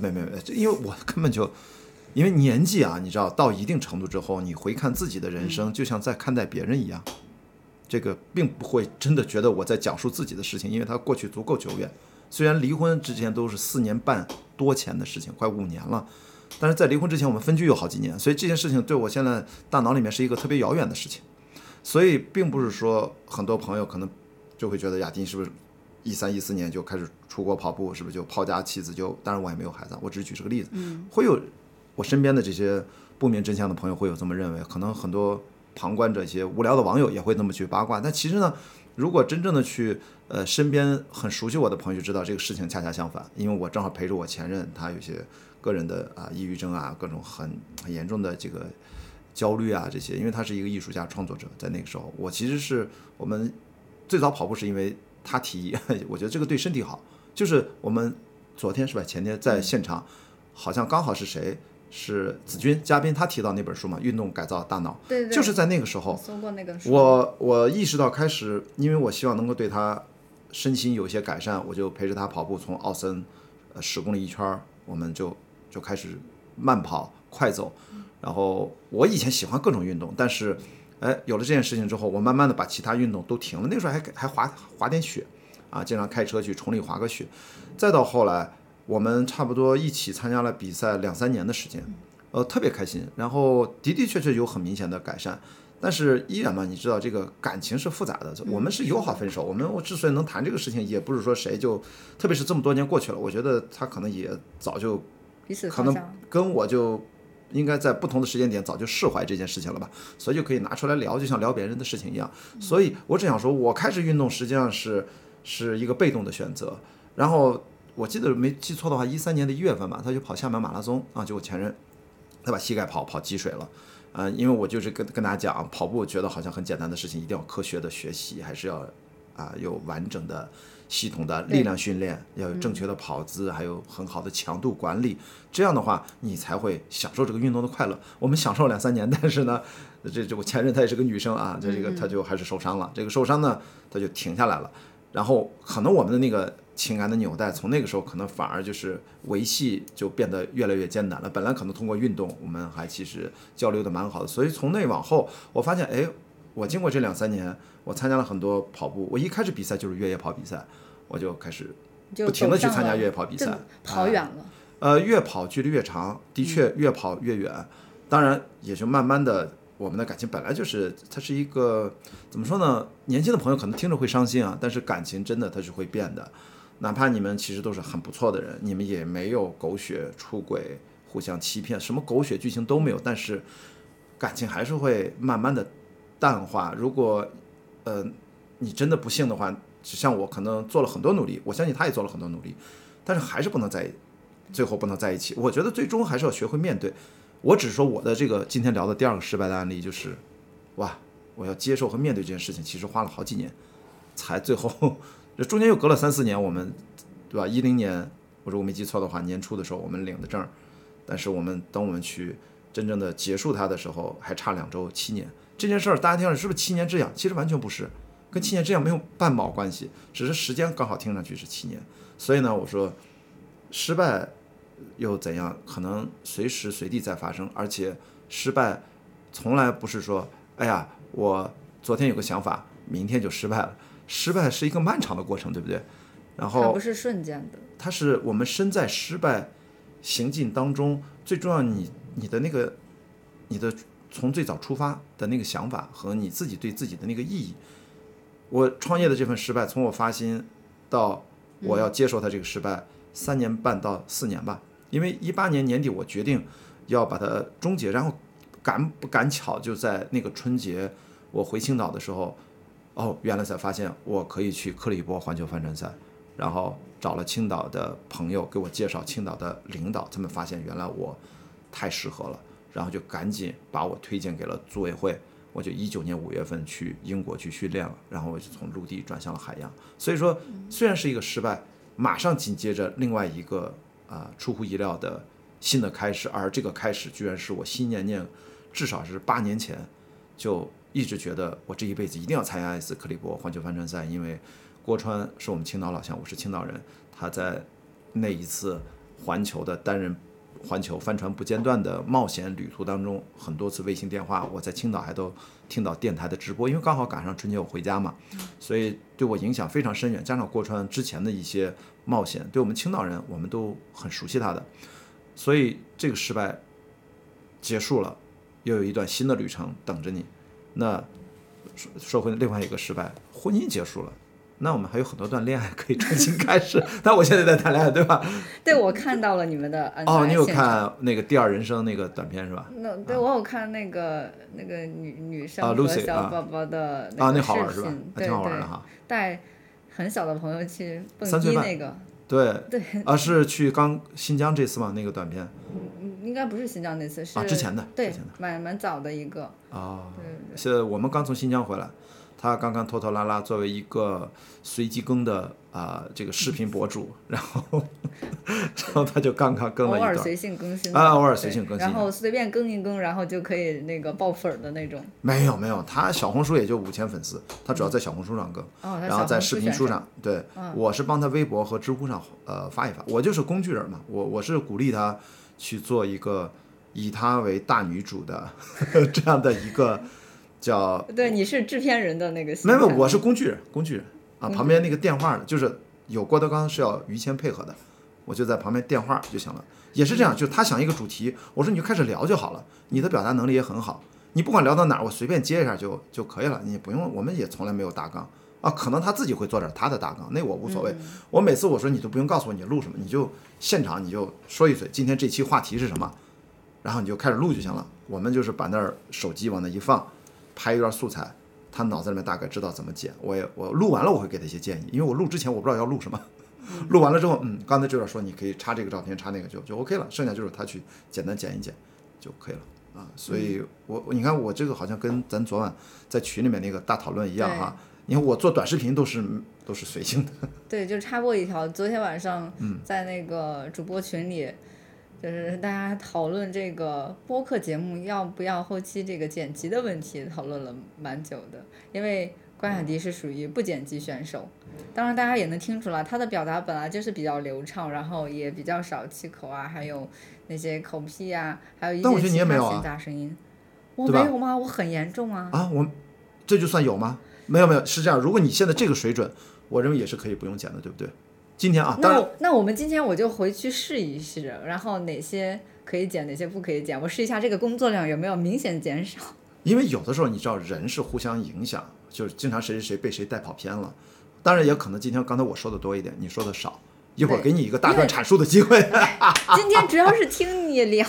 没没没，就因为我根本就，因为年纪啊，你知道，到一定程度之后，你回看自己的人生，就像在看待别人一样，这个并不会真的觉得我在讲述自己的事情，因为它过去足够久远。虽然离婚之前都是四年半多前的事情，快五年了，但是在离婚之前我们分居有好几年，所以这件事情对我现在大脑里面是一个特别遥远的事情。所以并不是说很多朋友可能就会觉得亚丁是不是一三一四年就开始出国跑步，是不是就抛家弃子就？当然我也没有孩子，我只是举这个例子。嗯，会有我身边的这些不明真相的朋友会有这么认为，可能很多旁观者一些无聊的网友也会那么去八卦。但其实呢，如果真正的去呃身边很熟悉我的朋友就知道这个事情恰恰相反，因为我正好陪着我前任，他有些个人的啊抑郁症啊各种很很严重的这个。焦虑啊，这些，因为他是一个艺术家创作者，在那个时候，我其实是我们最早跑步是因为他提议，我觉得这个对身体好。就是我们昨天是吧，前天在现场，好像刚好是谁是子君嘉宾，他提到那本书嘛，《运动改造大脑》，对对，就是在那个时候，搜过那个书。我我意识到开始，因为我希望能够对他身心有些改善，我就陪着他跑步，从奥森呃十公里一圈儿，我们就就开始慢跑、快走。然后我以前喜欢各种运动，但是，哎，有了这件事情之后，我慢慢的把其他运动都停了。那时候还还滑滑点雪，啊，经常开车去崇礼滑个雪。再到后来，我们差不多一起参加了比赛两三年的时间，呃，特别开心。然后的的确确有很明显的改善，但是依然嘛，你知道这个感情是复杂的。我们是友好分手，我们我之所以能谈这个事情，也不是说谁就，特别是这么多年过去了，我觉得他可能也早就彼此可能跟我就。应该在不同的时间点早就释怀这件事情了吧，所以就可以拿出来聊，就像聊别人的事情一样。所以我只想说，我开始运动实际上是是一个被动的选择。然后我记得没记错的话，一三年的一月份吧，他就跑厦门马拉松啊，就我前任，他把膝盖跑跑积水了，啊，因为我就是跟跟大家讲，跑步觉得好像很简单的事情，一定要科学的学习，还是要啊有完整的。系统的力量训练，要有正确的跑姿，还有很好的强度管理，这样的话你才会享受这个运动的快乐。我们享受两三年，但是呢，这这我前任她也是个女生啊，这这个她就还是受伤了。这个受伤呢，她就停下来了。然后可能我们的那个情感的纽带，从那个时候可能反而就是维系就变得越来越艰难了。本来可能通过运动，我们还其实交流的蛮好的。所以从那往后，我发现，哎，我经过这两三年。我参加了很多跑步，我一开始比赛就是越野跑比赛，我就开始不停的去参加越野跑比赛，跑远了。呃，越跑距离越长，的确越跑越远。当然，也就慢慢的，我们的感情本来就是，它是一个怎么说呢？年轻的朋友可能听着会伤心啊，但是感情真的它是会变的。哪怕你们其实都是很不错的人，你们也没有狗血出轨、互相欺骗，什么狗血剧情都没有，但是感情还是会慢慢的淡化。如果呃，你真的不幸的话，像我可能做了很多努力，我相信他也做了很多努力，但是还是不能在，最后不能在一起。我觉得最终还是要学会面对。我只说我的这个今天聊的第二个失败的案例就是，哇，我要接受和面对这件事情，其实花了好几年，才最后，这中间又隔了三四年，我们，对吧？一零年，我如果没记错的话，年初的时候我们领的证，但是我们等我们去真正的结束它的时候，还差两周，七年。这件事儿，大家听上去是不是七年之痒？其实完全不是，跟七年之痒没有半毛关系，只是时间刚好听上去是七年。所以呢，我说失败又怎样？可能随时随地在发生，而且失败从来不是说，哎呀，我昨天有个想法，明天就失败了。失败是一个漫长的过程，对不对？然后它不是瞬间的，它是我们身在失败行进当中，最重要，你你的那个你的。从最早出发的那个想法和你自己对自己的那个意义，我创业的这份失败，从我发心到我要接受它这个失败，三年半到四年吧。因为一八年年底我决定要把它终结，然后赶不赶巧就在那个春节我回青岛的时候，哦，原来才发现我可以去克里伯环球帆船赛，然后找了青岛的朋友给我介绍青岛的领导，他们发现原来我太适合了。然后就赶紧把我推荐给了组委会，我就一九年五月份去英国去训练了，然后我就从陆地转向了海洋。所以说，虽然是一个失败，马上紧接着另外一个啊出乎意料的新的开始，而这个开始居然是我心念念，至少是八年前就一直觉得我这一辈子一定要参加一次克里伯环球帆船赛，因为郭川是我们青岛老乡，我是青岛人，他在那一次环球的单人环球帆船不间断的冒险旅途当中，很多次卫星电话，我在青岛还都听到电台的直播，因为刚好赶上春节我回家嘛，所以对我影响非常深远。加上郭川之前的一些冒险，对我们青岛人我们都很熟悉他的，所以这个失败结束了，又有一段新的旅程等着你。那说说回另外一个失败，婚姻结束了。那我们还有很多段恋爱可以重新开始，但我现在在谈恋爱，对吧？对，我看到了你们的哦，你有？看那个《第二人生》那个短片是吧？那对我有看那个那个女女生啊和小宝宝的啊，个那好玩是吧？挺好玩的对，哈。带很小的朋友去蹦迪那个，对，对，啊，是去刚新疆这次嘛？那个短片？嗯应该不是新疆那次，是啊，之前的，对之前的，蛮蛮早的一个，啊。对对。现在我们刚从新疆回来，他刚刚拖拖拉拉作为一个随机更的啊、这个视频博主，然后然后他就刚刚更了一段，尔随性更新啊偶尔随性更新。然后随便更一更，然后就可以那个爆粉儿的那种。没有没有，他小红书也就五千粉丝，他主要在小红书上更。哦，然后在视频书上，对，我是帮他微博和知乎上呃发一发，我就是工具人嘛，我我是鼓励他去做一个以他为大女主的 这样的一个叫，对，你是制片人的那个没有，我是工具人，工具人啊，旁边那个电话的，就是有郭德纲是要于谦配合的，我就在旁边电话就行了，也是这样，就是他想一个主题，我说你就开始聊就好了，你的表达能力也很好，你不管聊到哪儿，我随便接一下就就可以了，你不用，我们也从来没有大纲。啊，可能他自己会做点他的大纲，那我无所谓。我每次我说你都不用告诉我你录什么，你就现场你就说一嘴，今天这期话题是什么，然后你就开始录就行了。我们就是把那儿手机往那一放，拍一段素材，他脑子里面大概知道怎么剪。我也我录完了我会给他一些建议，因为我录之前我不知道要录什么，录完了之后，嗯，刚才这段说你可以插这个照片，插那个就就 OK 了，剩下就是他去简单剪一剪就可以了。啊，所以我我你看我这个好像跟咱昨晚在群里面那个大讨论一样哈，你看我做短视频都是都是随性的，对，就插播一条，昨天晚上嗯。在那个主播群里，就是大家讨论这个播客节目要不要后期这个剪辑的问题，讨论了蛮久的。因为关雅迪是属于不剪辑选手，当然大家也能听出来，他的表达本来就是比较流畅，然后也比较少气口啊，还有那些口癖啊，还有一但我觉得你些其他也没有啊闲杂声音。我没有吗？我很严重啊。啊，我这就算有吗？没有没有，是这样。如果你现在这个水准，我认为也是可以不用剪的，对不对？今天啊，当然那我那我们今天我就回去试一试，然后哪些可以减，哪些不可以减，我试一下这个工作量有没有明显减少。因为有的时候你知道人是互相影响，就是经常谁谁谁被谁带跑偏了。当然也可能今天刚才我说的多一点，你说的少。一会儿给你一个大段阐述的机会。今天主要是听你聊，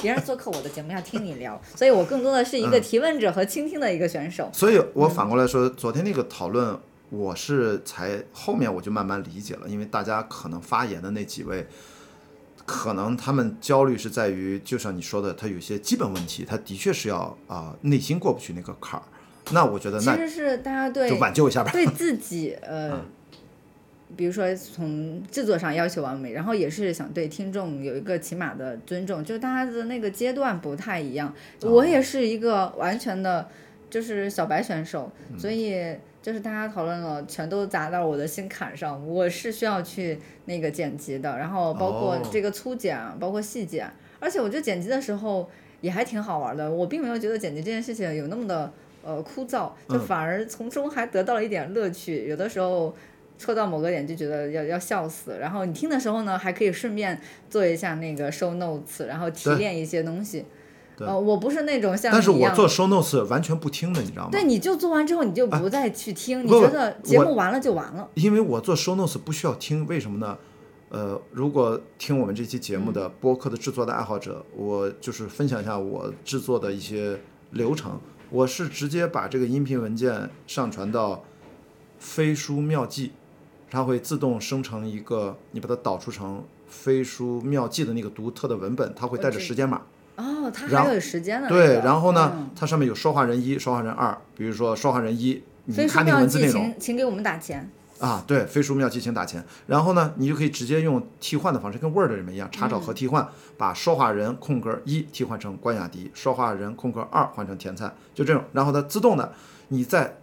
别人做客我的节目要听你聊，所以我更多的是一个提问者和倾听的一个选手。所以我反过来说，昨天那个讨论，我是才后面我就慢慢理解了，因为大家可能发言的那几位，可能他们焦虑是在于，就像你说的，他有些基本问题，他的确是要啊、内心过不去那个坎儿。那我觉得那其实是大家对就挽救一下吧。对自己呃，嗯比如说从制作上要求完美，然后也是想对听众有一个起码的尊重，就大家的那个阶段不太一样。哦我也是一个完全的，就是小白选手，嗯所以就是大家讨论了，全都砸到我的心坎上。我是需要去那个剪辑的，然后包括哦这个粗剪，包括细剪，而且我觉得剪辑的时候也还挺好玩的。我并没有觉得剪辑这件事情有那么的呃枯燥，就嗯反而从中还得到了一点乐趣。有的时候。戳到某个点就觉得要要笑死，然后你听的时候呢，还可以顺便做一下那个 show notes，然后提炼一些东西。对呃，我不是那种像但是我做 show notes 完全不听的，你知道吗？对，你就做完之后你就不再去听，你觉得节目完了就完了。因为我做 show notes 不需要听，为什么呢？呃，如果听我们这期节目的播客的制作的爱好者，我就是分享一下我制作的一些流程。我是直接把这个音频文件上传到飞书妙记，它会自动生成一个，你把它导出成飞书妙记的那个独特的文本，它会带着时间码。哦，它然还有时间呢、对，然后呢，嗯它上面有说话人一、说话人二，比如说说话人一，你看那个文字内容。请请给我们打钱。啊，对，飞书妙计请打钱。然后呢，你就可以直接用替换的方式，跟 Word 里面一样，查找和替换，把说话人空格一替换成关雅迪，说话人空格二换成甜菜，就这种。然后它自动的，你再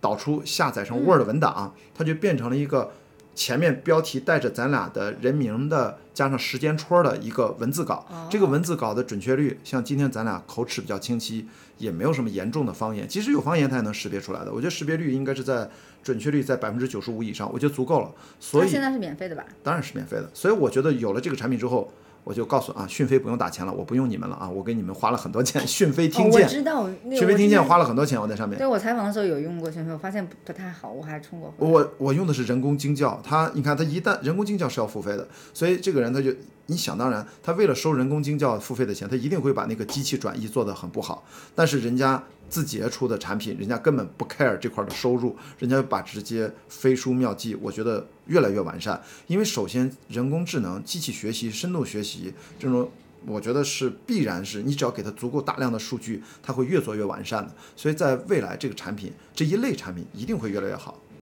导出下载成 Word 文档，它就变成了一个前面标题带着咱俩的人名的加上时间戳的一个文字稿，这个文字稿的准确率，像今天咱俩口齿比较清晰，也没有什么严重的方言，即使有方言，它也能识别出来的。我觉得识别率应该是在准确率在百分之九十五以上，我觉得足够了。所以现在是免费的吧？当然是免费的。所以我觉得有了这个产品之后，我就告诉啊，讯飞不用打钱了，我不用你们了啊，我给你们花了很多钱，讯飞听哦，我见，知道，那个讯飞听见花了很多钱，我在上面。对我采访的时候有用过讯飞，我发现不不太好，我还充过。我我用的是人工精教，他你看他一旦人工精教是要付费的，所以这个人他就你想当然，他为了收人工精教付费的钱，他一定会把那个机器转移做得很不好。但是人家字节出的产品，人家根本不 care 这块的收入，人家把直接飞书妙记，我觉得越来越完善。因为首先人工智能、机器学习、深度学习这种。我觉得是必然是你只要给它足够大量的数据，它会越做越完善的。所以在未来，这个产品这一类产品一定会越来越好。